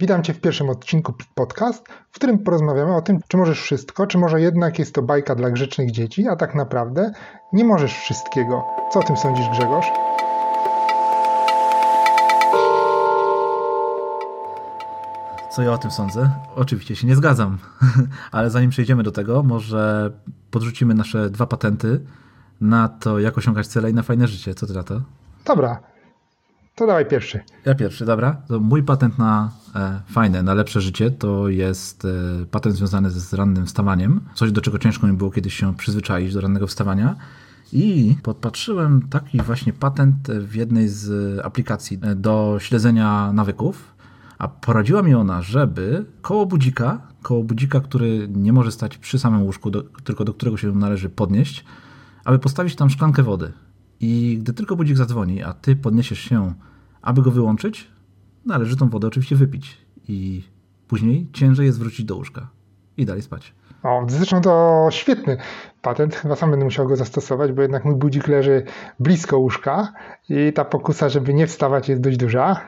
Witam Cię w pierwszym odcinku Podcast, w którym porozmawiamy o tym, czy możesz wszystko, czy może jednak jest to bajka dla grzecznych dzieci, a tak naprawdę nie możesz wszystkiego. Co o tym sądzisz, Grzegorz? Co ja o tym sądzę? Oczywiście się nie zgadzam, ale zanim przejdziemy do tego, może podrzucimy nasze dwa patenty na to, jak osiągać cele i na fajne życie. Co ty na to? Dobra, to dawaj pierwszy. Ja pierwszy, dobra. To mój patent na e, fajne, na lepsze życie to jest e, patent związany z rannym wstawaniem. Coś, do czego ciężko mi było kiedyś się przyzwyczaić, do rannego wstawania. I podpatrzyłem taki właśnie patent w jednej z aplikacji e, do śledzenia nawyków. A poradziła mi ona, żeby koło budzika, koło budzika, który nie może stać przy samym łóżku, do, tylko do którego się należy podnieść, aby postawić tam szklankę wody. I gdy tylko budzik zadzwoni, a ty podniesiesz się, aby go wyłączyć, należy tą wodę oczywiście wypić. I później ciężej jest wrócić do łóżka i dalej spać. O, zresztą to świetny patent. Chyba sam będę musiał go zastosować, bo jednak mój budzik leży blisko łóżka i ta pokusa, żeby nie wstawać, jest dość duża.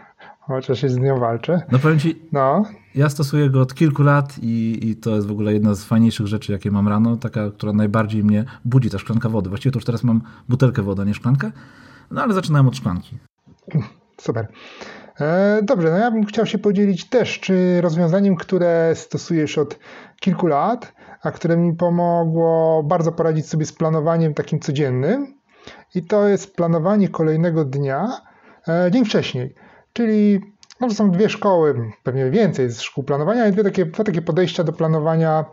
Chociaż się z nią walczę. No powiem ci, no. ja stosuję go od kilku lat i, i, to jest w ogóle jedna z fajniejszych rzeczy, jakie mam rano, taka, która najbardziej mnie budzi, ta szklanka wody. Właściwie to już teraz mam butelkę wody, a nie szklankę, no ale zaczynałem od szklanki. Super. E, dobrze, no ja bym chciał się podzielić też, czy rozwiązaniem, które stosujesz od kilku lat, a które mi pomogło bardzo poradzić sobie z planowaniem takim codziennym i to jest planowanie kolejnego dnia e, dzień wcześniej. Czyli no, są dwie szkoły, pewnie więcej z szkół planowania, i dwie takie, dwa takie podejścia do planowania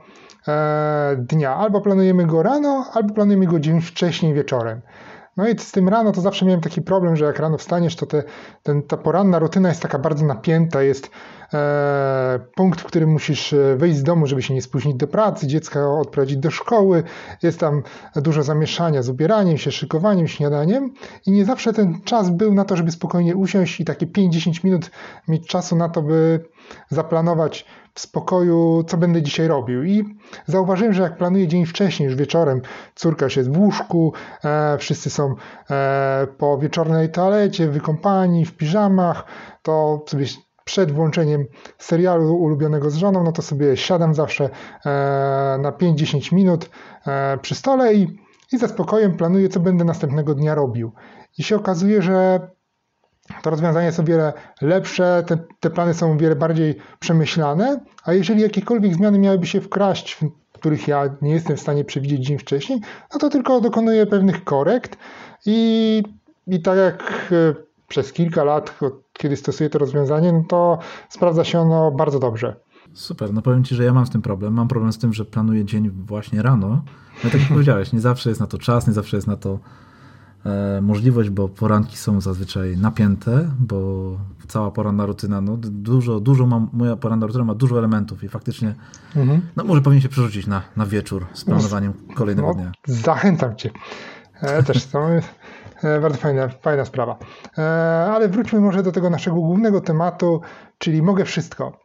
e, dnia. Albo planujemy go rano, albo planujemy go dzień wcześniej wieczorem. No i z tym rano to zawsze miałem taki problem, że jak rano wstaniesz, to te, ten, ta poranna rutyna jest taka bardzo napięta, jest punkt, w którym musisz e, wyjść z domu, żeby się nie spóźnić do pracy, dziecka odprowadzić do szkoły, jest tam dużo zamieszania z ubieraniem się, szykowaniem, śniadaniem i nie zawsze ten czas był na to, żeby spokojnie usiąść i takie 5-10 minut mieć czasu na to, by zaplanować w spokoju, co będę dzisiaj robił. I zauważyłem, że jak planuję dzień wcześniej, już wieczorem, córka już jest w łóżku, e, wszyscy są e, po wieczornej toalecie, wykąpani, w piżamach, to sobie przed włączeniem serialu ulubionego z żoną, no to sobie siadam zawsze e, na 5-10 minut e, przy stole i, i ze spokojem planuję, co będę następnego dnia robił. I się okazuje, że to rozwiązanie jest o wiele lepsze, te, te plany są o wiele bardziej przemyślane, a jeżeli jakiekolwiek zmiany miałyby się wkraść, których ja nie jestem w stanie przewidzieć dzień wcześniej, no to tylko dokonuję pewnych korekt i, i tak jak e, przez kilka lat, kiedy stosuję to rozwiązanie, no to sprawdza się ono bardzo dobrze. Super, no powiem Ci, że ja mam z tym problem. Mam problem z tym, że planuję dzień właśnie rano. No tak jak powiedziałeś, nie zawsze jest na to czas, nie zawsze jest na to E, możliwość, bo poranki są zazwyczaj napięte, bo cała poranna rutyna, no dużo, dużo mam, moja poranna rutyna ma dużo elementów i faktycznie mhm. no może powinien się przerzucić na, na wieczór z planowaniem kolejnego no, dnia. Zachęcam Cię. E, też to bardzo fajna, fajna sprawa. E, ale wróćmy może do tego naszego głównego tematu, czyli mogę wszystko.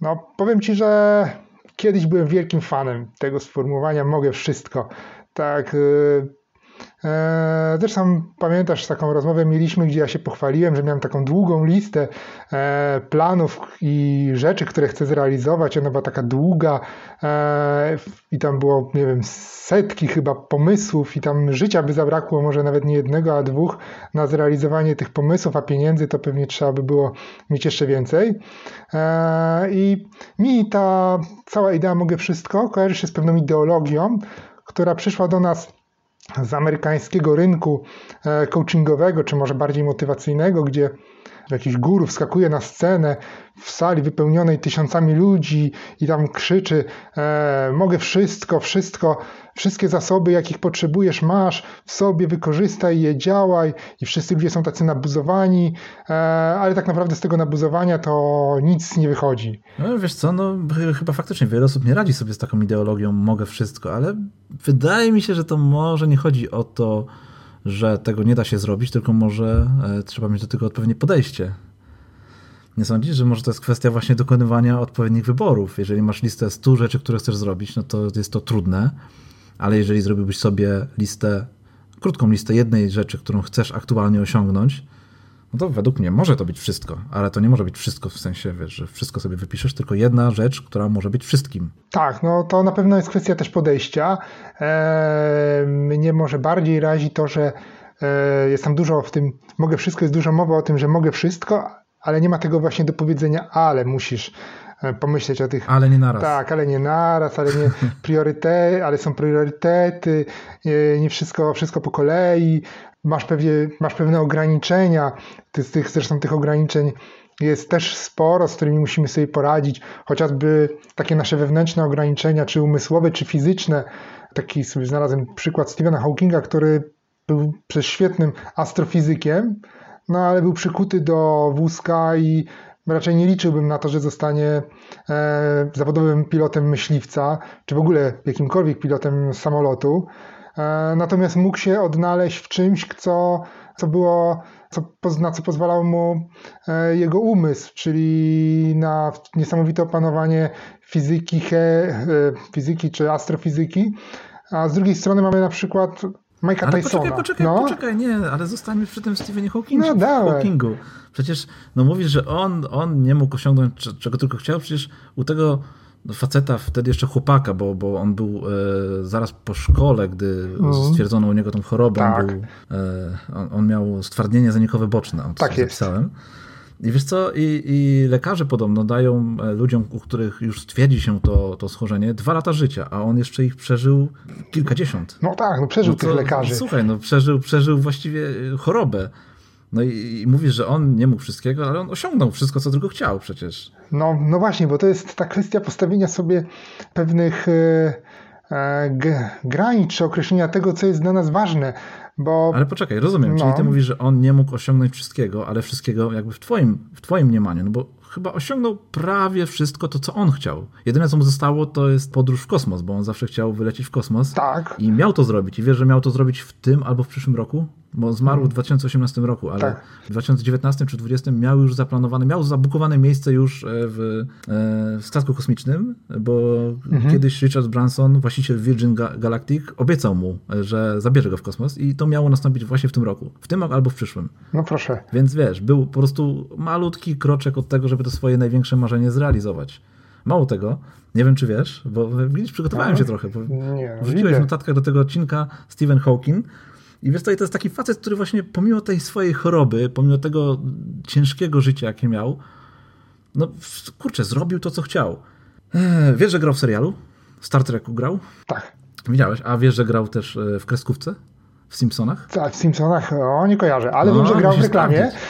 No powiem Ci, że kiedyś byłem wielkim fanem tego sformułowania mogę wszystko. Tak, e, E, zresztą pamiętasz, taką rozmowę mieliśmy, gdzie ja się pochwaliłem, że miałem taką długą listę e, planów i rzeczy, które chcę zrealizować. Ona była taka długa e, i tam było, nie wiem, setki chyba pomysłów i tam życia by zabrakło, może nawet nie jednego, a dwóch na zrealizowanie tych pomysłów, a pieniędzy to pewnie trzeba by było mieć jeszcze więcej. I mi ta cała idea mogę wszystko kojarzy się z pewną ideologią, która przyszła do nas z amerykańskiego rynku e, coachingowego, czy może bardziej motywacyjnego, gdzie jakiś guru wskakuje na scenę w sali wypełnionej tysiącami ludzi i tam krzyczy: e, Mogę wszystko, wszystko, wszystkie zasoby, jakich potrzebujesz, masz w sobie, wykorzystaj je, działaj. I wszyscy ludzie są tacy nabuzowani, e, ale tak naprawdę z tego nabuzowania to nic nie wychodzi. No wiesz co, no chyba faktycznie wiele osób nie radzi sobie z taką ideologią: Mogę wszystko, ale wydaje mi się, że to może nie chodzi o to że tego nie da się zrobić, tylko może e, trzeba mieć do tego odpowiednie podejście. Nie sądzisz, że może to jest kwestia właśnie dokonywania odpowiednich wyborów? Jeżeli masz listę 100 rzeczy, które chcesz zrobić, no to jest to trudne, ale jeżeli zrobiłbyś sobie listę, krótką listę jednej rzeczy, którą chcesz aktualnie osiągnąć, no to według mnie może to być wszystko, ale to nie może być wszystko w sensie, wiesz, że wszystko sobie wypiszesz, tylko jedna rzecz, która może być wszystkim. Tak, no to na pewno jest kwestia też podejścia. Eee, mnie może bardziej razi to, że e, jest tam dużo w tym, mogę wszystko, jest dużo mowy o tym, że mogę wszystko, ale nie ma tego właśnie do powiedzenia, ale musisz e, pomyśleć o tych. Ale nie naraz. Tak, ale nie naraz, ale nie priorytety, ale są priorytety, nie, nie wszystko, wszystko po kolei. Masz, pewnie, masz pewne ograniczenia, z tych, zresztą tych ograniczeń jest też sporo, z którymi musimy sobie poradzić, chociażby takie nasze wewnętrzne ograniczenia, czy umysłowe, czy fizyczne. Taki sobie znalazłem przykład Stephena Hawkinga, który był przez świetnym astrofizykiem, no ale był przykuty do wózka i raczej nie liczyłbym na to, że zostanie e, zawodowym pilotem myśliwca, czy w ogóle jakimkolwiek pilotem samolotu. E, natomiast mógł się odnaleźć w czymś, co, co było, co, na co pozwalał mu e, jego umysł, czyli na niesamowite opanowanie fizyki, he, e, fizyki czy astrofizyki. A z drugiej strony mamy na przykład Mike'a ale Tysona. Poczekaj, poczekaj, no. poczekaj, nie, ale zostańmy przy tym Stephenie Hawkingu. No, Hawkingu. Przecież, no mówisz, że on, on nie mógł osiągnąć czego tylko chciał, przecież u tego faceta, wtedy jeszcze chłopaka, bo, bo on był e, zaraz po szkole, gdy mm. stwierdzono u niego tą chorobę, tak. był, e, on, miał stwardnienie zanikowe boczne, on tak zapisałem. I wiesz co, i, i, lekarze podobno dają e, ludziom, u których już stwierdzi się to, to schorzenie, dwa lata życia, a on jeszcze ich przeżył kilkadziesiąt. No tak, no przeżył no to, tych lekarzy. Słuchaj, no przeżył, przeżył właściwie chorobę. No i, i mówisz, że on nie mógł wszystkiego, ale on osiągnął wszystko, co tylko chciał przecież. No, no właśnie, bo to jest ta kwestia postawienia sobie pewnych e, e, granic, czy określenia tego, co jest dla nas ważne. Bo... Ale poczekaj, rozumiem, no. czyli ty mówisz, że on nie mógł osiągnąć wszystkiego, ale wszystkiego jakby w twoim, w twoim mniemaniu, no bo chyba osiągnął prawie wszystko to, co on chciał. Jedyne, co mu zostało, to jest podróż w kosmos, bo on zawsze chciał wylecieć w kosmos. Tak. I miał to zrobić. I wiesz, że miał to zrobić w tym albo w przyszłym roku? Bo zmarł w 2018 mhm. roku, ale tak. w 2019 czy 2020 miał już zaplanowane, miał zabukowane miejsce już e, w, e, w statku kosmicznym, bo mhm. kiedyś Richard Branson, właściciel Virgin Galactic, obiecał mu, że zabierze go w kosmos i to miało nastąpić właśnie w tym roku. W tym albo w przyszłym. No proszę. Więc wiesz, był po prostu malutki kroczek od tego, żeby to swoje największe marzenie zrealizować. Mało tego, nie wiem czy wiesz, bo widzisz, przygotowałem no, się trochę. Bo nie, wrzuciłeś w notatkach do tego odcinka Stephen Hawking, i wiesz, to jest taki facet, który właśnie pomimo tej swojej choroby, pomimo tego ciężkiego życia, jakie miał, no kurczę, zrobił to, co chciał. Eee, wiesz, że grał w serialu? Star Treku grał? Tak. Widziałeś, a wiesz, że grał też e, w kreskówce? W Simpsonach? Tak, w Simpsonach, o, nie kojarzę, ale no, wiem, że grał w reklamie. Sprawdzić.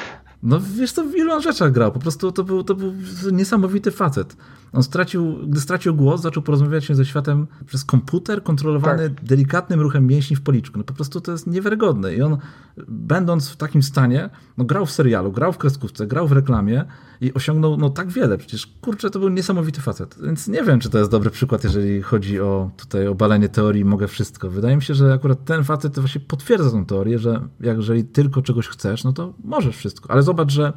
No wiesz to w wielu rzeczach grał, po prostu to był, to był niesamowity facet. On stracił, gdy stracił głos, zaczął porozmawiać się ze światem przez komputer kontrolowany tak. delikatnym ruchem mięśni w policzku. No po prostu to jest niewiarygodne. I on, będąc w takim stanie, no grał w serialu, grał w kreskówce, grał w reklamie i osiągnął no tak wiele. Przecież kurczę, to był niesamowity facet. Więc nie wiem, czy to jest dobry przykład, jeżeli chodzi o tutaj obalenie teorii mogę wszystko. Wydaje mi się, że akurat ten facet właśnie potwierdza tą teorię, że jeżeli tylko czegoś chcesz, no to możesz wszystko. Ale zobacz, że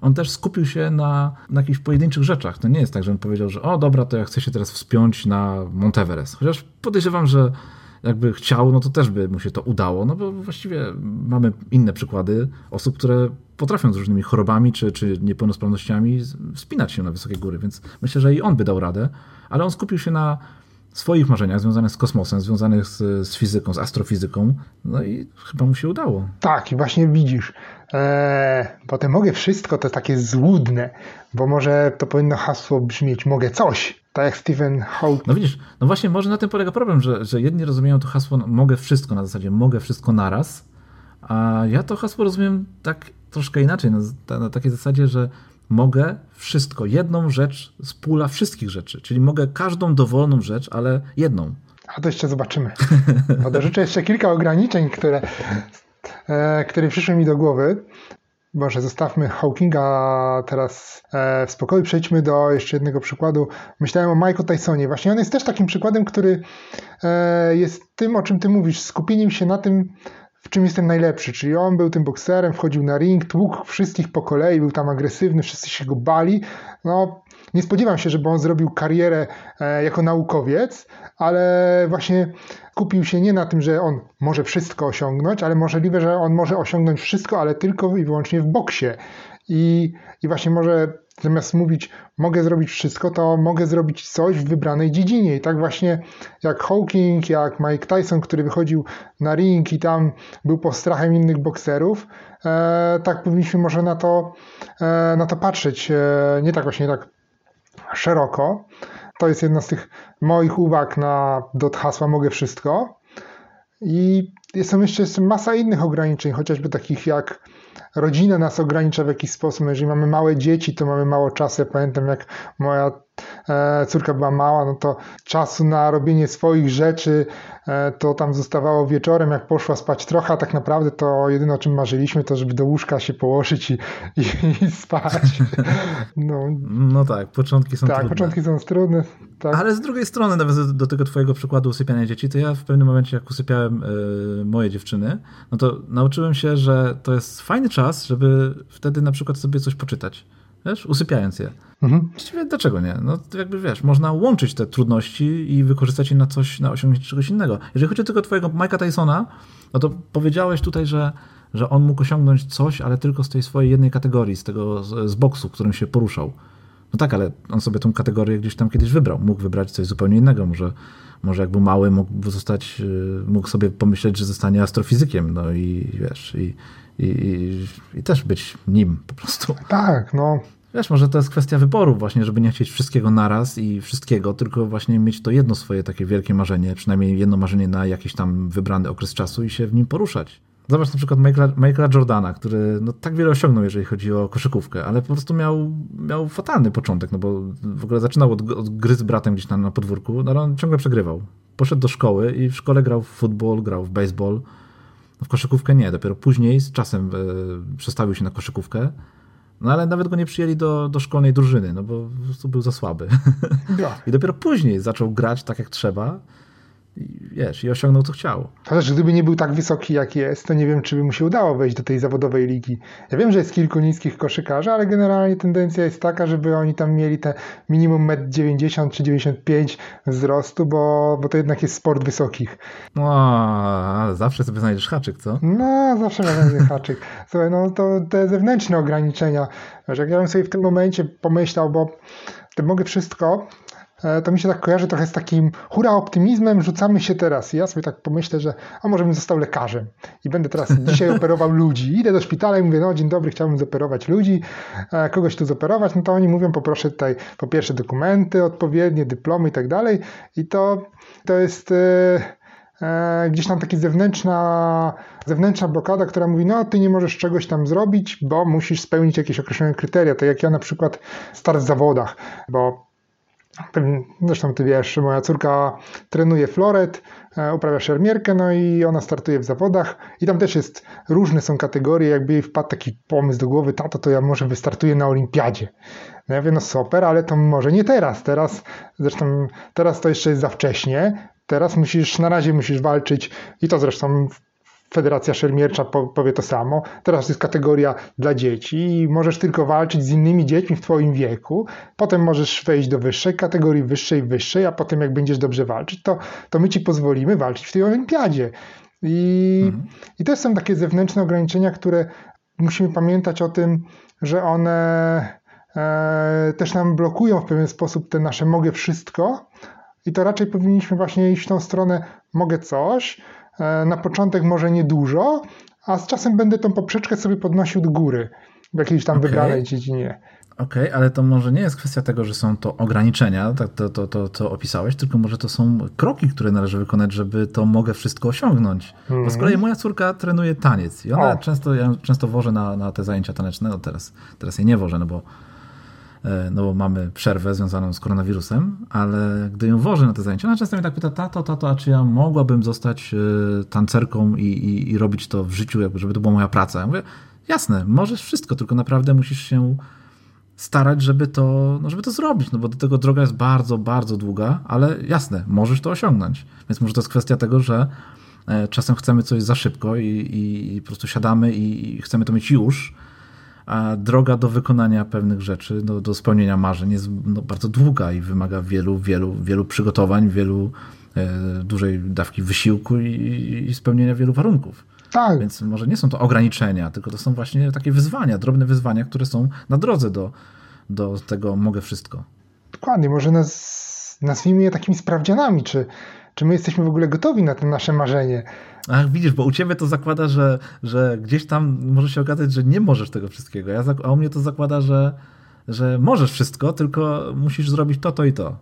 on też skupił się na, na jakichś pojedynczych rzeczach. To nie jest tak, że on powiedział, że o dobra, to ja chcę się teraz wspiąć na Monteverest. Chociaż podejrzewam, że jakby chciał, no to też by mu się to udało, no bo właściwie mamy inne przykłady osób, które potrafią z różnymi chorobami czy, czy niepełnosprawnościami wspinać się na wysokie góry, więc myślę, że i on by dał radę, ale on skupił się na swoich marzeniach związanych z kosmosem, związanych z, z fizyką, z astrofizyką, no i chyba mu się udało. Tak, i właśnie widzisz, Eee, potem mogę wszystko, to takie złudne, bo może to powinno hasło brzmieć mogę coś, tak jak Stephen Hawking. No widzisz, no właśnie może na tym polega problem, że, że jedni rozumieją to hasło mogę wszystko na zasadzie mogę wszystko naraz, a ja to hasło rozumiem tak troszkę inaczej, na, na takiej zasadzie, że mogę wszystko, jedną rzecz z pula wszystkich rzeczy, czyli mogę każdą dowolną rzecz, ale jedną. A to jeszcze zobaczymy. Bo do rzeczy jeszcze kilka ograniczeń, które E, które przyszły mi do głowy. Może zostawmy Hawkinga teraz e, w spokoju. Przejdźmy do jeszcze jednego przykładu. Myślałem o Michael Tysonie. Właśnie on jest też takim przykładem, który e, jest tym, o czym ty mówisz, skupieniem się na tym, w czym jestem najlepszy. Czyli on był tym bokserem, wchodził na ring, tłukł wszystkich po kolei, był tam agresywny, wszyscy się go bali. No, nie spodziewam się, żeby on zrobił karierę e, jako naukowiec, ale właśnie kupił się nie na tym, że on może wszystko osiągnąć, ale możliwe, że on może osiągnąć wszystko, ale tylko i wyłącznie w boksie. I, i właśnie może zamiast mówić, mogę zrobić wszystko, to mogę zrobić coś w wybranej dziedzinie. I tak właśnie jak Hawking, jak Mike Tyson, który wychodził na ring i tam był postrachem innych bokserów, e, tak powinniśmy może na to, e, na to patrzeć. E, nie tak właśnie tak szeroko. To jest jedna z tych moich uwag na dot hasła mogę wszystko. I są jeszcze masa innych ograniczeń, chociażby takich jak rodzina nas ogranicza w jakiś sposób. No, jeżeli mamy małe dzieci, to mamy mało czasu. Ja pamiętam, jak moja córka była mała, no to czasu na robienie swoich rzeczy e, to tam zostawało wieczorem, jak poszła spać trochę, a tak naprawdę to jedyne o czym marzyliśmy, to żeby do łóżka się położyć i, i, i spać. No. no tak, początki są tak, trudne. Tak, początki są trudne. Tak. Ale z drugiej strony, nawet do tego twojego przykładu usypiania dzieci, to ja w pewnym momencie, jak usypiałem y, moje dziewczyny, no to nauczyłem się, że to jest fajny czas, żeby wtedy na przykład sobie coś poczytać. Wiesz, usypiając je. Mhm. Właściwie dlaczego nie? No jakby wiesz, można łączyć te trudności i wykorzystać je na coś, na osiągnięcie czegoś innego. Jeżeli chodzi o tego twojego Mike'a Tysona, no to powiedziałeś tutaj, że, że on mógł osiągnąć coś, ale tylko z tej swojej jednej kategorii, z tego, z, z boksu, którym się poruszał. No tak, ale on sobie tą kategorię gdzieś tam kiedyś wybrał. Mógł wybrać coś zupełnie innego. Może, może jak był mały, mógł zostać, y, mógł sobie pomyśleć, że zostanie astrofizykiem. No i wiesz, i, i, i, też być nim po prostu. Tak, no. Wiesz, może to jest kwestia wyboru właśnie, żeby nie chcieć wszystkiego naraz i wszystkiego, tylko właśnie mieć to jedno swoje takie wielkie marzenie, przynajmniej jedno marzenie na jakiś tam wybrany okres czasu i się w nim poruszać. Zobacz na przykład Michaela, Michaela Jordana, który no, tak wiele osiągnął, jeżeli chodzi o koszykówkę, ale po prostu miał, miał fatalny początek, no bo w ogóle zaczynał od, od gry z bratem gdzieś tam na podwórku, no ale on ciągle przegrywał. Poszedł do szkoły i w szkole grał w futbol, grał w baseball, no, w koszykówkę nie, dopiero później z czasem e, przestawił się na koszykówkę, no ale nawet go nie przyjęli do, do szkolnej drużyny, no bo po prostu był za słaby. Ja. I dopiero później zaczął grać tak jak trzeba i wiesz, i osiągnął co chciał. Chociaż gdyby nie był tak wysoki jak jest, to nie wiem, czy by mu się udało wejść do tej zawodowej ligi. Ja wiem, że jest kilku niskich koszykarzy, ale generalnie tendencja jest taka, żeby oni tam mieli te minimum 1,90 m czy 95 wzrostu, bo, bo to jednak jest sport wysokich. No, zawsze sobie znajdziesz haczyk, co? No, zawsze znajdę haczyk. Słuchaj, no to te zewnętrzne ograniczenia, że jak ja bym sobie w tym momencie pomyślał, bo to mogę wszystko, to mi się tak kojarzy trochę z takim hura optymizmem, rzucamy się teraz. I ja sobie tak pomyślę, że a może bym został lekarzem i będę teraz dzisiaj operował ludzi. Idę do szpitala i mówię, no dzień dobry, chciałbym zoperować ludzi, e, kogoś tu zoperować. No to oni mówią, poproszę tutaj po pierwsze dokumenty odpowiednie, dyplomy i tak dalej. I to, to jest... E, gdzieś tam taka zewnętrzna, zewnętrzna blokada, która mówi, no ty nie możesz czegoś tam zrobić, bo musisz spełnić jakieś określone kryteria. To jak ja na przykład start w zawodach, bo Zresztą ty wiesz, moja córka trenuje floret, e, uprawia szermierkę, no i ona startuje w zawodach. I tam też jest, różne są kategorie, jakby jej wpadł taki pomysł do głowy, tato, to ja może wystartuję na olimpiadzie. No ja wiem, no super, ale to może nie teraz, teraz, zresztą teraz to jeszcze jest za wcześnie, teraz musisz, na razie musisz walczyć i to zresztą Federacja Szermiercza powie to samo. Teraz jest kategoria dla dzieci i możesz tylko walczyć z innymi dziećmi w Twoim wieku. Potem możesz wejść do wyższej kategorii, wyższej, wyższej, a potem jak będziesz dobrze walczyć, to, to my Ci pozwolimy walczyć w tej olimpiadzie. I, mhm. I to są takie zewnętrzne ograniczenia, które musimy pamiętać o tym, że one e, też nam blokują w pewien sposób te nasze mogę wszystko. I to raczej powinniśmy właśnie iść w tą stronę mogę coś, na początek może niedużo, a z czasem będę tą poprzeczkę sobie podnosił do góry w jakiejś tam okay. wybranej dziedzinie. Okej, okay, ale to może nie jest kwestia tego, że są to ograniczenia, tak, to, to, to, to opisałeś, tylko może to są kroki, które należy wykonać, żeby to mogę wszystko osiągnąć. Mm. Bo z kolei moja córka trenuje taniec i ona często, ja często wożę na, na te zajęcia taneczne, no teraz, teraz jej nie wożę, no bo E, no bo mamy przerwę związaną z koronawirusem, ale gdy ją wożę na te zajęcia, ona często mnie tak pyta, tato, tato, a czy ja mogłabym zostać e, tancerką i, i, i robić to w życiu, żeby to była moja praca? Ja mówię, jasne, możesz wszystko, tylko naprawdę musisz się starać, żeby to, no żeby to zrobić, no bo do tego droga jest bardzo, bardzo długa, ale jasne, możesz to osiągnąć. Więc może to jest kwestia tego, że E, czasem chcemy coś za szybko i, i, i po prostu siadamy i chcemy to mieć już, droga do wykonania pewnych rzeczy, do, do spełnienia marzeń jest no, bardzo długa i wymaga wielu, wielu, wielu przygotowań, wielu e, dużej dawki wysiłku i, i spełnienia wielu warunków. Tak. Więc może nie są to ograniczenia, tylko to są właśnie takie wyzwania, drobne wyzwania, które są na drodze do, do tego mogę wszystko. Dokładnie, może nas, nazwijmy je takimi sprawdzianami, czy, czy my jesteśmy w ogóle gotowi na to nasze marzenie. Ach, widzisz, bo u ciebie to zakłada, że, że gdzieś tam może się okazać, że nie możesz tego wszystkiego, ja, a u mnie to zakłada, że, że możesz wszystko, tylko musisz zrobić to, to i to.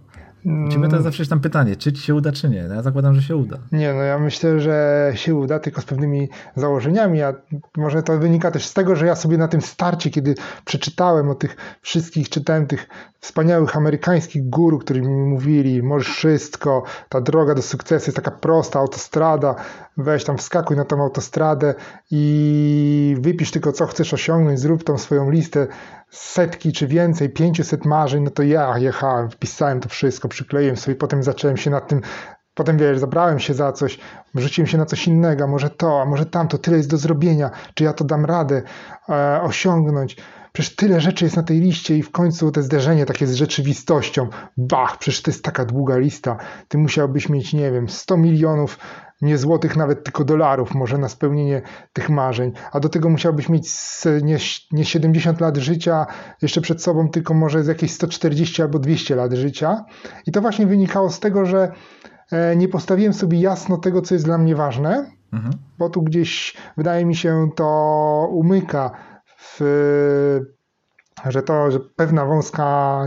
Ciebie to zawsze jest tam pytanie, czy ci się uda, czy nie. No ja zakładam, że się uda. Nie, no ja myślę, że się uda, tylko z pewnymi założeniami, a może to wynika też z tego, że ja sobie na tym starcie, kiedy przeczytałem o tych wszystkich, czytałem tych wspaniałych amerykańskich guru, którzy mi mówili, możesz wszystko, ta droga do sukcesu jest taka prosta, autostrada, weź tam wskakuj na tą autostradę i wypisz tylko co chcesz osiągnąć, zrób tą swoją listę setki czy więcej, 500 marzeń, no to ja jechałem, wpisałem to wszystko, przykleiłem sobie, potem zacząłem się nad tym Potem wiesz, zabrałem się za coś, rzuciłem się na coś innego, może to, a może tamto, tyle jest do zrobienia, czy ja to dam radę e, osiągnąć. Przecież tyle rzeczy jest na tej liście i w końcu te zderzenie takie z rzeczywistością. Bach, przecież to jest taka długa lista. Ty musiałbyś mieć, nie wiem, 100 milionów nie złotych, nawet tylko dolarów może na spełnienie tych marzeń. A do tego musiałbyś mieć nie, nie 70 lat życia jeszcze przed sobą, tylko może z jakieś 140 albo 200 lat życia. I to właśnie wynikało z tego, że e, nie postawiłem sobie jasno tego, co jest dla mnie ważne, mhm. bo tu gdzieś wydaje mi się to umyka w, że to, że pewna wąska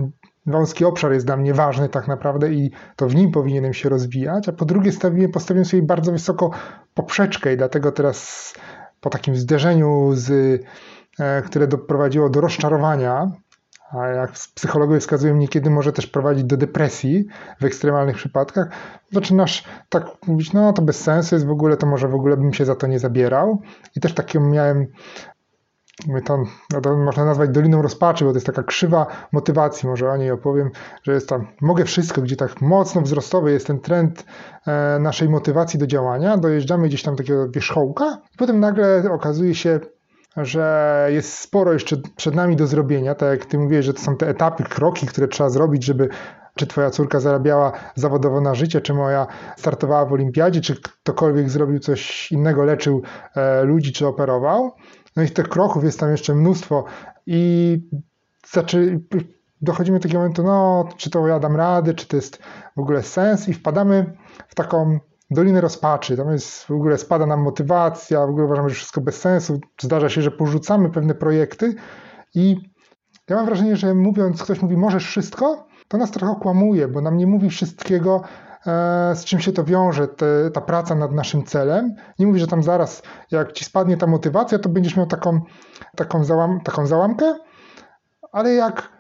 wąski obszar jest dla mnie ważny tak naprawdę i to w nim powinienem się rozwijać, a po drugie stawiłem, postawiłem sobie bardzo wysoko poprzeczkę i dlatego teraz po takim zderzeniu, z, e, które doprowadziło do rozczarowania, a jak psychologowie wskazują, niekiedy może też prowadzić do depresji w ekstremalnych przypadkach, zaczynasz tak mówić, no to bez sensu jest w ogóle, to może w ogóle bym się za to nie zabierał. I też taką miałem no to można nazwać doliną rozpaczy, bo to jest taka krzywa motywacji, może o niej opowiem, że jest tam, mogę wszystko, gdzie tak mocno wzrostowy jest ten trend e, naszej motywacji do działania, dojeżdżamy gdzieś tam takiego wierzchołka potem nagle okazuje się, że jest sporo jeszcze przed nami do zrobienia, tak jak ty mówiłeś, że to są te etapy, kroki, które trzeba zrobić, żeby czy twoja córka zarabiała zawodowo na życie, czy moja startowała w olimpiadzie, czy ktokolwiek zrobił coś innego, leczył e, ludzi, czy operował. No i tych kroków jest tam jeszcze mnóstwo i znaczy, dochodzimy do takiego momentu, no czy to ja dam radę, czy to jest w ogóle sens i wpadamy w taką dolinę rozpaczy. Tam jest w ogóle spada nam motywacja, w ogóle uważamy, że wszystko bez sensu. Zdarza się, że porzucamy pewne projekty i ja mam wrażenie, że mówiąc, ktoś mówi możesz wszystko, to nas trochę okłamuje, bo nam nie mówi wszystkiego, z czym się to wiąże, te, ta praca nad naszym celem. Nie mówię, że tam zaraz, jak ci spadnie ta motywacja, to będziesz miał taką, taką, załam, taką załamkę, ale jak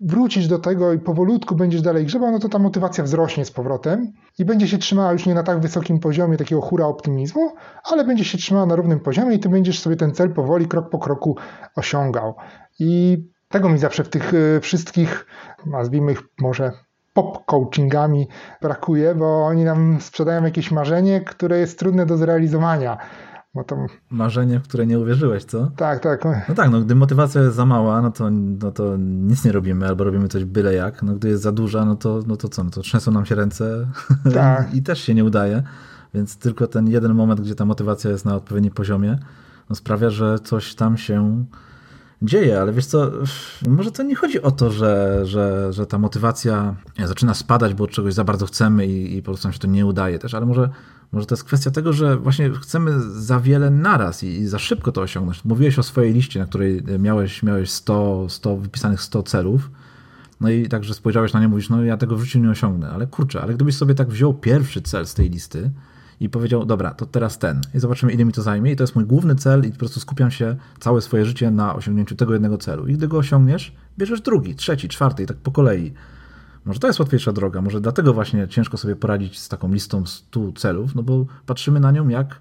wrócisz do tego i powolutku będziesz dalej grzebał, no to ta motywacja wzrośnie z powrotem i będzie się trzymała już nie na tak wysokim poziomie takiego hura optymizmu, ale będzie się trzymała na równym poziomie i ty będziesz sobie ten cel powoli, krok po kroku osiągał. I tego mi zawsze w tych e, wszystkich, nazwijmy ich może pop coachingami brakuje, bo oni nam sprzedają jakieś marzenie, które jest trudne do zrealizowania. Marzenie, w które nie uwierzyłeś, co? Tak, tak. No tak, no gdy motywacja jest za mała, no to, no to nic nie robimy, albo robimy coś byle jak. No gdy jest za duża, no to, no to co? No to trzęsą nam się ręce tak. i też się nie udaje. Więc tylko ten jeden moment, gdzie ta motywacja jest na odpowiednim poziomie, no sprawia, że coś tam się dzieje, ale wiesz co, może to nie chodzi o to, że, że, że ta motywacja zaczyna spadać, bo czegoś za bardzo chcemy i, i po prostu nam się to nie udaje też, ale może, może to jest kwestia tego, że właśnie chcemy za wiele naraz i, i za szybko to osiągnąć. Mówiłeś o swojej liście, na której miałeś, miałeś 100, 100 wypisanych 100 celów, no i także spojrzałeś na nie, mówisz, no ja tego w życiu nie osiągnę, ale kurczę, ale gdybyś sobie tak wziął pierwszy cel z tej listy, i powiedział, dobra, to teraz ten i zobaczymy, ile mi to zajmie i to jest mój główny cel i po prostu skupiam się całe swoje życie na osiągnięciu tego jednego celu. I gdy go osiągniesz, bierzesz drugi, trzeci, czwarty i tak po kolei. Może to jest łatwiejsza droga, może dlatego właśnie ciężko sobie poradzić z taką listą 100 celów, no bo patrzymy na nią jak,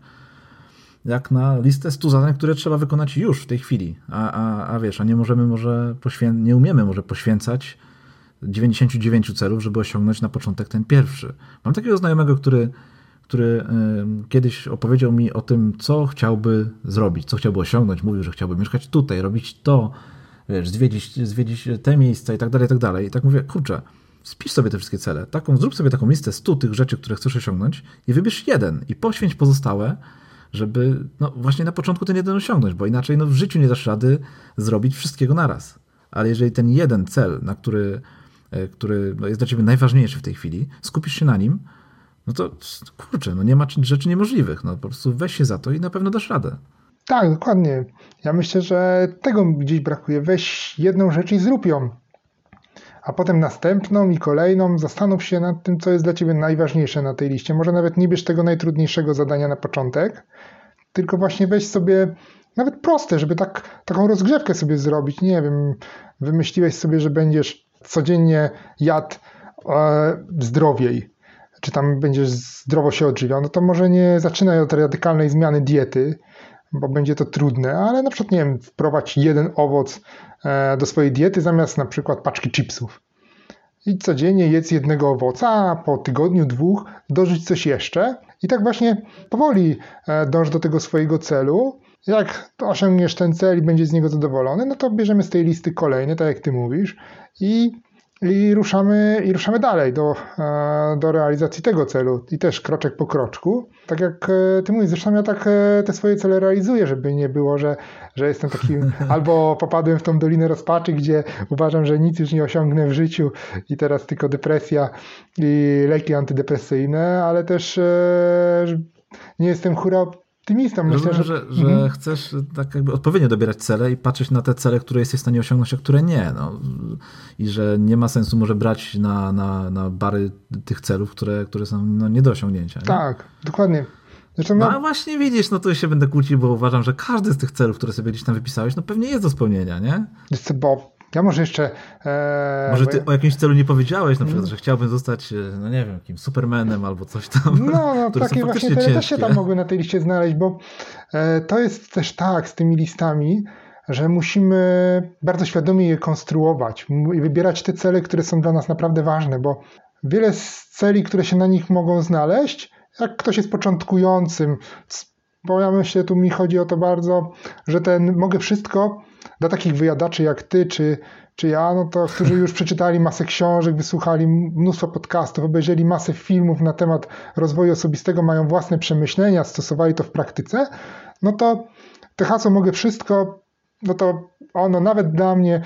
jak na listę 100 zadań, które trzeba wykonać już w tej chwili. A, a, a wiesz, a nie możemy może poświę- nie umiemy może poświęcać 99 celów, żeby osiągnąć na początek ten pierwszy. Mam takiego znajomego, który który kiedyś opowiedział mi o tym, co chciałby zrobić, co chciałby osiągnąć. Mówił, że chciałby mieszkać tutaj, robić to, wiesz, zwiedzić, zwiedzić te miejsca i tak dalej, i tak dalej. I tak mówię, kurczę, spisz sobie te wszystkie cele, taką, zrób sobie taką listę 100 tych rzeczy, które chcesz osiągnąć i wybierz jeden i poświęć pozostałe, żeby no właśnie na początku ten jeden osiągnąć, bo inaczej no w życiu nie dasz rady zrobić wszystkiego naraz. Ale jeżeli ten jeden cel, na który, e, który jest dla ciebie najważniejszy w tej chwili, skupisz się na nim, no to kurczę, no nie ma rzeczy niemożliwych. No po prostu weź się za to i na pewno dasz radę. Tak, dokładnie. Ja myślę, że tego gdzieś brakuje. Weź jedną rzecz i zrób ją. A potem następną i kolejną. Zastanów się nad tym, co jest dla ciebie najważniejsze na tej liście. Może nawet nie bierz tego najtrudniejszego zadania na początek, tylko właśnie weź sobie nawet proste, żeby tak, taką rozgrzewkę sobie zrobić. Nie wiem, wymyśliłeś sobie, że będziesz codziennie jadł e, zdrowiej czy tam będziesz zdrowo się odżywiał, no to może nie zaczynaj od radykalnej zmiany diety, bo będzie to trudne, ale na przykład, nie wiem, wprowadź jeden owoc e, do swojej diety zamiast na przykład paczki chipsów. I codziennie jedz jednego owoca, a po tygodniu, dwóch dorzuć coś jeszcze. I tak właśnie powoli e, dąż do tego swojego celu. Jak osiągniesz ten cel i będziesz z niego zadowolony, no to bierzemy z tej listy kolejne, tak jak ty mówisz, i i ruszamy, i ruszamy dalej do, e, do realizacji tego celu i też kroczek po kroczku. Tak jak e, ty mówisz, zresztą ja tak e, te swoje cele realizuję, żeby nie było, że, że jestem takim, albo popadłem w tą dolinę rozpaczy, gdzie uważam, że nic już nie osiągnę w życiu i teraz tylko depresja i leki antydepresyjne, ale też nie jestem hura optymistą. Myślę, że, że, że mhm. chcesz tak jakby odpowiednio dobierać cele i patrzeć na te cele, które jesteś w stanie osiągnąć, a które nie. No. I że nie ma sensu może brać na, na, na bary tych celów, które, które są no, nie do osiągnięcia. Nie? Tak, dokładnie. Zresztą no, no właśnie widzisz, no to się będę kłócił, bo uważam, że każdy z tych celów, które sobie gdzieś tam wypisałeś, no pewnie jest do spełnienia, nie? Bo ja może jeszcze. E, może ty o jakimś celu nie powiedziałeś, na przykład, że chciałbym zostać, e, no nie wiem, jakimś Supermanem albo coś tam. No, no takie właśnie cele też się tam mogły na tej liście znaleźć, bo e, to jest też tak z tymi listami, że musimy bardzo świadomie je konstruować i wybierać te cele, które są dla nas naprawdę ważne, bo wiele z celi, które się na nich mogą znaleźć, jak ktoś jest początkującym, bo ja myślę, tu mi chodzi o to bardzo, że ten mogę wszystko dla takich wyjadaczy jak ty czy, czy ja, no to którzy już przeczytali masę książek, wysłuchali mnóstwo podcastów, obejrzeli masę filmów na temat rozwoju osobistego, mają własne przemyślenia, stosowali to w praktyce, no to te hasło mogę wszystko, no to ono nawet dla mnie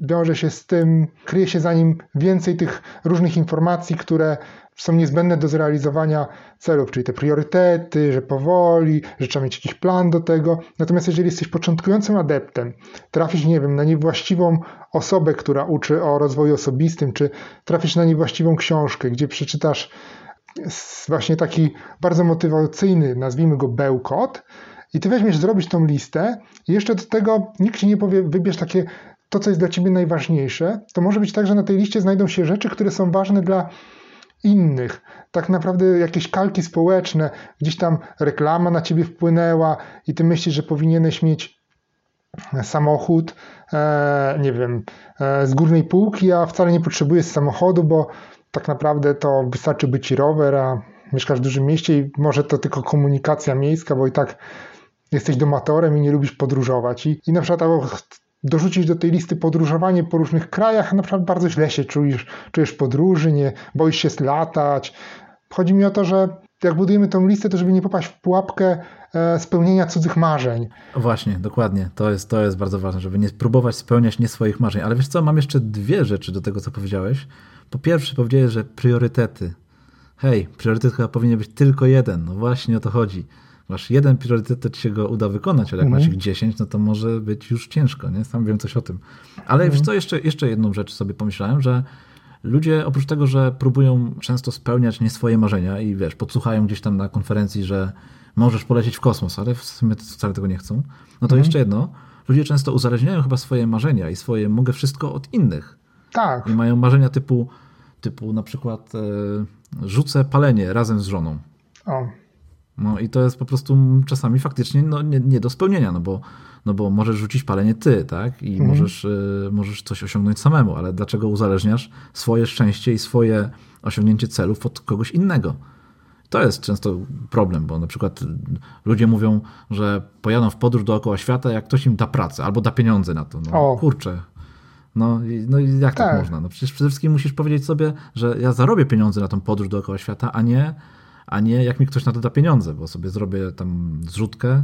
wiąże się z tym, kryje się za nim więcej tych różnych informacji, które są niezbędne do zrealizowania celów, czyli te priorytety, że powoli, że trzeba mieć jakiś plan do tego. Natomiast jeżeli jesteś początkującym adeptem, trafisz, nie wiem, na niewłaściwą osobę, która uczy o rozwoju osobistym, czy trafisz na niewłaściwą książkę, gdzie przeczytasz właśnie taki bardzo motywacyjny, nazwijmy go bełkot, i ty weźmiesz zrobić tą listę i jeszcze do tego nikt ci nie powie, wybierz takie to, co jest dla ciebie najważniejsze, to może być tak, że na tej liście znajdą się rzeczy, które są ważne dla innych. Tak naprawdę jakieś kalki społeczne, gdzieś tam reklama na ciebie wpłynęła i ty myślisz, że powinieneś mieć samochód, e, nie wiem, e, z górnej półki, a wcale nie potrzebujesz samochodu, bo tak naprawdę to wystarczy być rower, a mieszkasz w dużym mieście i może to tylko komunikacja miejska, bo i tak jesteś domatorem i nie lubisz podróżować. I, i na przykład dorzucić do tej listy podróżowanie po różnych krajach, a na przykład bardzo źle się czujesz, czujesz podróży, nie boisz się latać. Chodzi mi o to, że jak budujemy tą listę, to żeby nie popaść w pułapkę e, spełnienia cudzych marzeń. Właśnie, dokładnie. To jest, to jest bardzo ważne, żeby nie próbować spełniać nie swoich marzeń. Ale wiesz co, mam jeszcze dwie rzeczy do tego, co powiedziałeś. Po pierwsze powiedziałeś, że priorytety. Hej, priorytet chyba powinien być tylko jeden. No właśnie o to chodzi masz jeden priorytet, to ci się go uda wykonać, ale jak mhm. masz ich 10, no to może być już ciężko, nie? Sam wiem coś o tym. Ale mhm. wiesz co, jeszcze, jeszcze jedną rzecz sobie pomyślałem, że ludzie oprócz tego, że próbują często spełniać nie swoje marzenia i wiesz, podsłuchają gdzieś tam na konferencji, że możesz polecieć w kosmos, ale w sumie wcale tego nie chcą, no to mhm. jeszcze jedno, ludzie często uzależniają chyba swoje marzenia i swoje mogę wszystko od innych. Tak. I mają marzenia typu, typu na przykład e, rzucę palenie razem z żoną. O. No i to jest po prostu czasami faktycznie no, nie, nie do spełnienia, no bo, no bo możesz rzucić palenie ty, tak? I mhm. możesz, y, możesz coś osiągnąć samemu, ale dlaczego uzależniasz swoje szczęście i swoje osiągnięcie celów od kogoś innego? To jest często problem, bo na przykład ludzie mówią, że pojadą w podróż dookoła świata, jak ktoś im da pracę albo da pieniądze na to. No, o. kurczę. No, no i jak tak. tak można? No przecież przede wszystkim musisz powiedzieć sobie, że ja zarobię pieniądze na tą podróż dookoła świata, a nie, a nie jak mi ktoś na to da pieniądze, bo sobie zrobię tam zrzutkę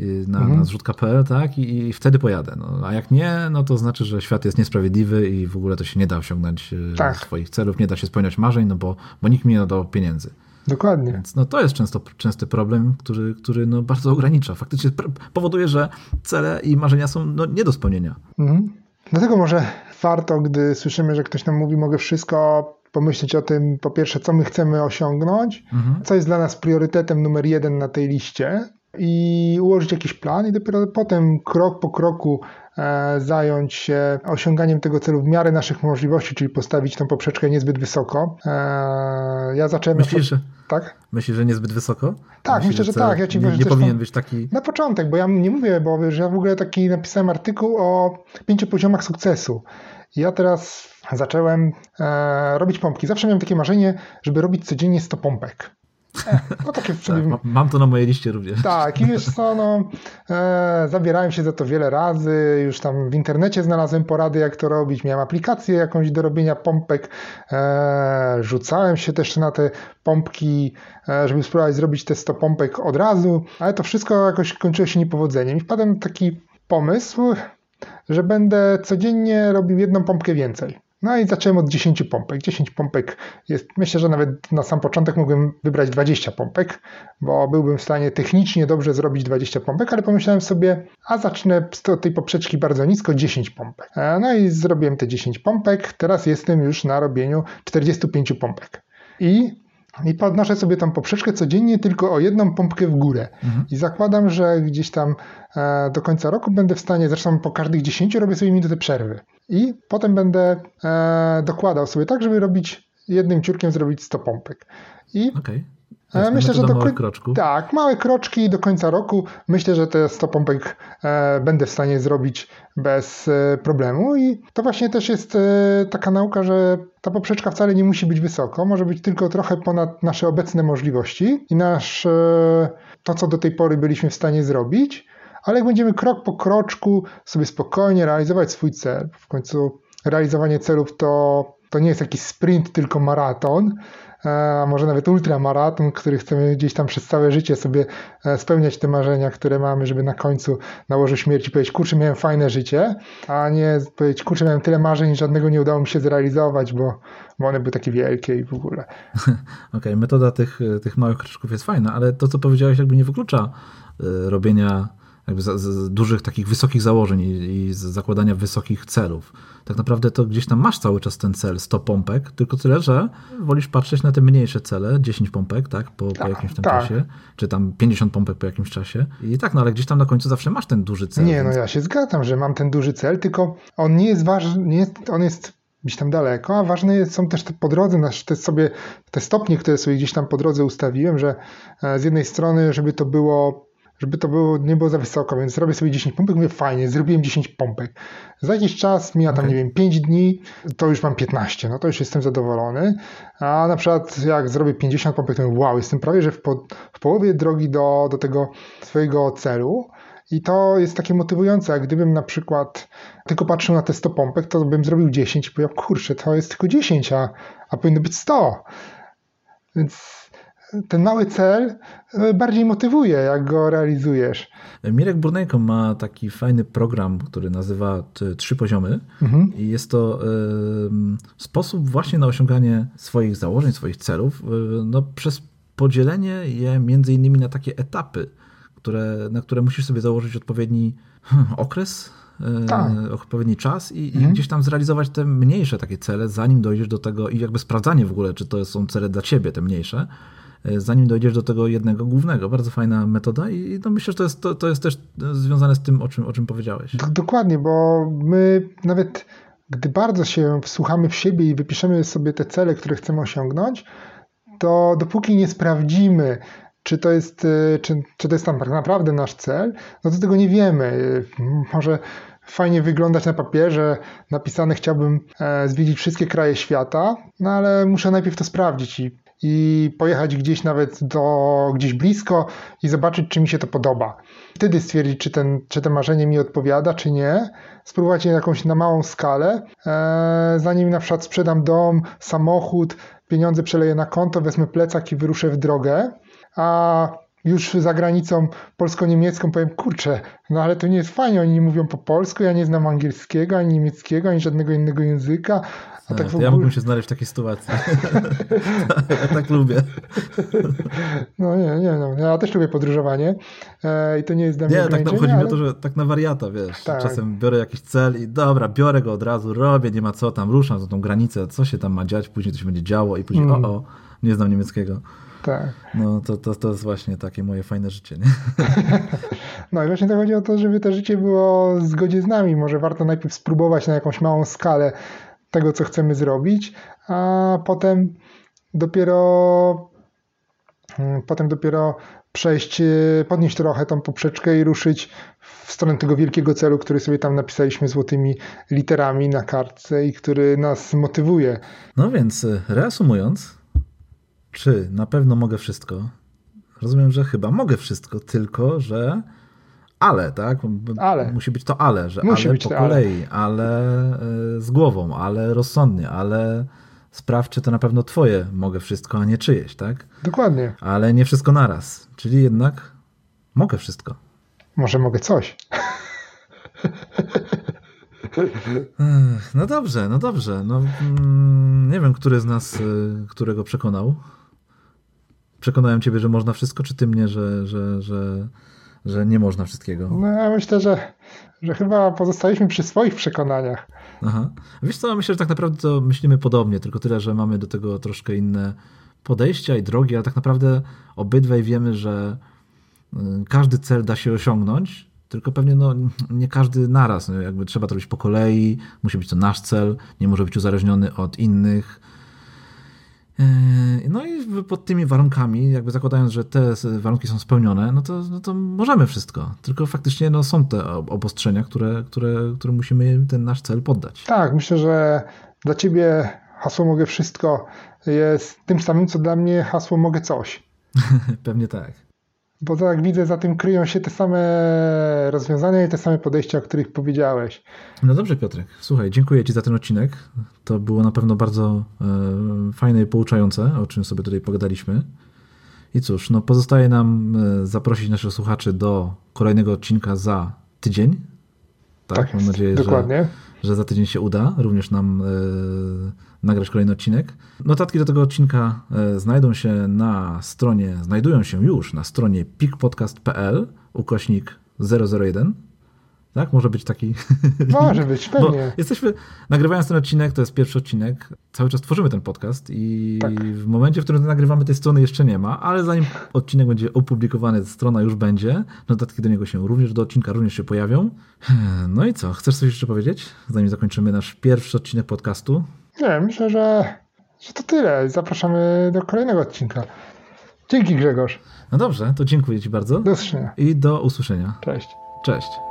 y, na, mhm. na zrzutka.pl, tak, I, i, wtedy pojadę. No, a jak nie, no to znaczy, że świat jest niesprawiedliwy i w ogóle to się nie da osiągnąć y, tak. swoich celów, nie da się spełniać marzeń, no bo, bo nikt mi nie dał pieniędzy. Dokładnie. Więc no, to jest często częsty problem, który, który no, bardzo ogranicza. Faktycznie powoduje, że cele i marzenia są no, nie do spełnienia. Mhm. Dlatego może warto, gdy słyszymy, że ktoś nam mówi, mogę wszystko, pomyśleć o tym, po pierwsze, co my chcemy osiągnąć, mhm. co jest dla nas priorytetem numer jeden na tej liście i ułożyć jakiś plan i dopiero potem krok po kroku e, zająć się osiąganiem tego celu w miarę naszych możliwości, czyli postawić tą poprzeczkę niezbyt wysoko. E, ja zacząłem... Myślisz, że, tak? Myślisz, że niezbyt wysoko? Tak, myślę, że, że tak. Ja ci nie, nie powinien być taki... Na początek, bo ja nie mówię, bo wiesz, ja w ogóle taki napisałem artykuł o pięciu poziomach sukcesu. Ja teraz zacząłem e, robić pompki. Zawsze miałem takie marzenie, żeby robić codziennie 100 pompek. E, no takie tak, mam to na mojej liście również. Tak, i wiesz co, no, e, zabierałem się za to wiele razy, już tam w internecie znalazłem porady, jak to robić, miałem aplikację jakąś do robienia pompek, e, rzucałem się też na te pompki, e, żeby spróbować zrobić te 100 pompek od razu, ale to wszystko jakoś kończyło się niepowodzeniem i wpadłem w taki pomysł, że będę codziennie robił jedną pompkę więcej. No i zacząłem od 10 pompek. 10 pompek jest, myślę, że nawet na sam początek mógłbym wybrać 20 pompek, bo byłbym w stanie technicznie dobrze zrobić 20 pompek, ale pomyślałem sobie, a zacznę z tej poprzeczki bardzo nisko, 10 pompek. E, no i zrobiłem te 10 pompek, teraz jestem już na robieniu 45 pompek. I i podnoszę sobie tą poprzeczkę codziennie tylko o jedną pompkę w górę. Mhm. I zakładam, że gdzieś tam e, do końca roku będę w stanie, zresztą po każdych 10 robię sobie minutę przerwy. I potem będę e, dokładał sobie tak, żeby robić jednym ciurkiem zrobić 100 pompek. I okay. E, myślę, że do małych kroczków. Tak, małe kroczki do końca roku. Myślę, że te 100 pompek e, będę w stanie zrobić bez e, problemu i to właśnie też jest e, taka nauka, że ta poprzeczka wcale nie musi być wysoko, może być tylko trochę ponad nasze obecne możliwości i nasz, e, to, co do tej pory byliśmy w stanie zrobić, ale jak będziemy krok po kroczku sobie spokojnie realizować swój cel, w końcu realizowanie celów to, to nie jest jakiś sprint, tylko maraton, a może nawet ultramaraton, który chcemy gdzieś tam przez całe życie sobie e, spełniać te marzenia, które mamy, żeby na końcu na łożu śmierci powiedzieć, kurczę, miałem fajne życie, a nie powiedzieć, kurczę, miałem tyle marzeń, żadnego nie udało mi się zrealizować, bo, bo one były takie wielkie i w ogóle. Okej, okay, metoda tych, tych małych kroczków jest fajna, ale to, co powiedziałeś, jakby nie wyklucza e, robienia jakby z, z dużych takich wysokich założeń i, i z zakładania wysokich celów. Tak naprawdę to gdzieś tam masz cały czas ten cel 100 pompek, tylko tyle, że wolisz patrzeć na te mniejsze cele, 10 pompek, tak, po, tak, po jakimś tym tak. czasie, czy tam 50 pompek po jakimś czasie. I tak, no ale gdzieś tam na końcu zawsze masz ten duży cel. Nie, więc... no ja się zgadzam, że mam ten duży cel, tylko on nie jest ważny, jest, on jest gdzieś tam daleko, a ważne są też te po drodze, te sobie, te stopnie, które sobie gdzieś tam po drodze ustawiłem, że e, z jednej strony, żeby to było żeby to było, nie było za wysoko, więc robię sobie 10 pompek, mówię fajnie, zrobiłem 10 pompek. Za jakiś czas, mija tam, okay. nie wiem, 5 dni, to już mam 15, no to już jestem zadowolony. A na przykład jak zrobię 50 pompek, to mówię, wow, jestem prawie, że w, po, w połowie drogi do, do tego swojego celu. I to jest takie motywujące, jak gdybym na przykład tylko patrzył na te 100 pompek, to bym zrobił 10 i powiedział, kurczę, to jest tylko 10, a, a powinno być 100. Więc ten mały cel e, bardziej motywuje, jak go realizujesz. Mirek Burnejko ma taki fajny program, który nazywa Trzy Poziomy mhm. i jest to y, sposób właśnie na osiąganie swoich założeń, swoich celów y, no, przez podzielenie je między innymi na takie etapy, które, na które musisz sobie założyć odpowiedni hmm, okres, tak. odpowiedni czas i, mhm. i, gdzieś tam zrealizować te mniejsze takie cele, zanim dojdziesz do tego i jakby sprawdzanie w ogóle, czy to są cele dla ciebie, te mniejsze, zanim dojdziesz do tego jednego głównego. Bardzo fajna metoda i no myślę, że to jest, to, to jest też związane z tym, o czym, o czym powiedziałeś. Dokładnie, bo my nawet gdy bardzo się wsłuchamy w siebie i wypiszemy sobie te cele, które chcemy osiągnąć, to dopóki nie sprawdzimy, czy to jest, e, czy, czy to jest tam tak naprawdę nasz cel, no to tego nie wiemy. Może fajnie wyglądać na papierze, napisane chciałbym e, zwiedzić wszystkie kraje świata, no ale muszę najpierw to sprawdzić i i pojechać gdzieś nawet do, gdzieś blisko i zobaczyć, czy mi się to podoba. Wtedy stwierdzić, czy, ten, czy to marzenie mi odpowiada, czy nie. Spróbować je jakąś na małą skalę, e, zanim na przykład sprzedam dom, samochód, pieniądze przeleję na konto, wezmę plecak i wyruszę w drogę. A już za granicą polsko-niemiecką powiem, kurczę, no ale to nie jest fajnie, oni nie mówią po polsku, ja nie znam angielskiego, ani niemieckiego, ani żadnego innego języka. A tak, tak ogóle... Ja mógłbym się znaleźć w takiej sytuacji. ja tak lubię. no nie, nie, no. ja też lubię podróżowanie e, i to nie jest dla mnie Nie, tak no, chodzi ale... mi o to, że tak na wariata, wiesz, tak. czasem biorę jakiś cel i dobra, biorę go od razu, robię, nie ma co tam, ruszam za tą granicę, co się tam ma dziać, później to się będzie działo i później mm. o, o, nie znam niemieckiego. Tak. No to, to, to jest właśnie takie moje fajne życie, nie? No i właśnie to chodzi o to, żeby to życie było w zgodzie z nami. Może warto najpierw spróbować na jakąś małą skalę tego, co chcemy zrobić, a potem dopiero mm, potem dopiero przejść, e, podnieść trochę tą poprzeczkę i ruszyć w stronę tego wielkiego celu, który sobie tam napisaliśmy złotymi literami na kartce i który nas motywuje. No więc e, reasumując, czy na pewno mogę wszystko? Rozumiem, że chyba mogę wszystko, tylko że ale, tak? Ale. Musi być to ale, że Musi ale być po kolei, ale, ale z głową, ale rozsądnie, ale sprawdź, czy to na pewno twoje mogę wszystko, a nie czyjeś, tak? Dokładnie. Ale nie wszystko naraz, czyli jednak mogę wszystko. Może mogę coś. No dobrze, no dobrze. No, mm, nie wiem, który z nas e, którego przekonał. Przekonałem ciebie, że można wszystko, czy ty mnie, że, że, że, że nie można wszystkiego? No ja myślę, że, że chyba pozostaliśmy przy swoich przekonaniach. Aha. Wiesz co, myślę, że tak naprawdę to myślimy podobnie, tylko tyle, że mamy do tego troszkę inne podejścia i drogi, ale tak naprawdę obydwaj wiemy, że y, każdy cel da się osiągnąć, tylko pewnie no, nie każdy naraz. No, jakby trzeba to robić po kolei, musi być to nasz cel, nie może być uzależniony od innych no i pod tymi warunkami, jakby zakładając, że te warunki są spełnione, no to, no to możemy wszystko. Tylko faktycznie no, są te obostrzenia, które, które, które musimy ten nasz cel poddać. Tak, myślę, że dla ciebie hasło mogę wszystko jest tym samym, co dla mnie hasło mogę coś. Pewnie tak. Bo tak jak widzę, za tym kryją się te same rozwiązania i te same podejścia, o których powiedziałeś. No dobrze, Piotrek. Słuchaj, dziękuję Ci za ten odcinek. To było na pewno bardzo e, fajne i pouczające, o czym sobie tutaj pogadaliśmy. I cóż, no pozostaje nam e, zaprosić naszych słuchaczy do kolejnego odcinka za tydzień. Tak, tak mam nadzieję, dokładnie. Że, że za tydzień się uda również nam. E, nagrać kolejny odcinek. Notatki do tego odcinka e, znajdą się na stronie, znajdują się już na stronie pikpodcast.pl ukośnik 001. Tak? Może być taki. Może być, pewnie. Bo jesteśmy, nagrywając ten odcinek, to jest pierwszy odcinek, cały czas tworzymy ten podcast i tak. w momencie, w którym nagrywamy tej strony jeszcze nie ma, ale zanim odcinek będzie opublikowany, strona już będzie. Notatki do niego się również, do odcinka również się pojawią. No i co? Chcesz coś jeszcze powiedzieć, zanim zakończymy nasz pierwszy odcinek podcastu? Nie, myślę, że, że to tyle. Zapraszamy do kolejnego odcinka. Dzięki Grzegorz. No dobrze, to dziękuję Ci bardzo. Do usłyszenia. I do usłyszenia. Cześć. Cześć.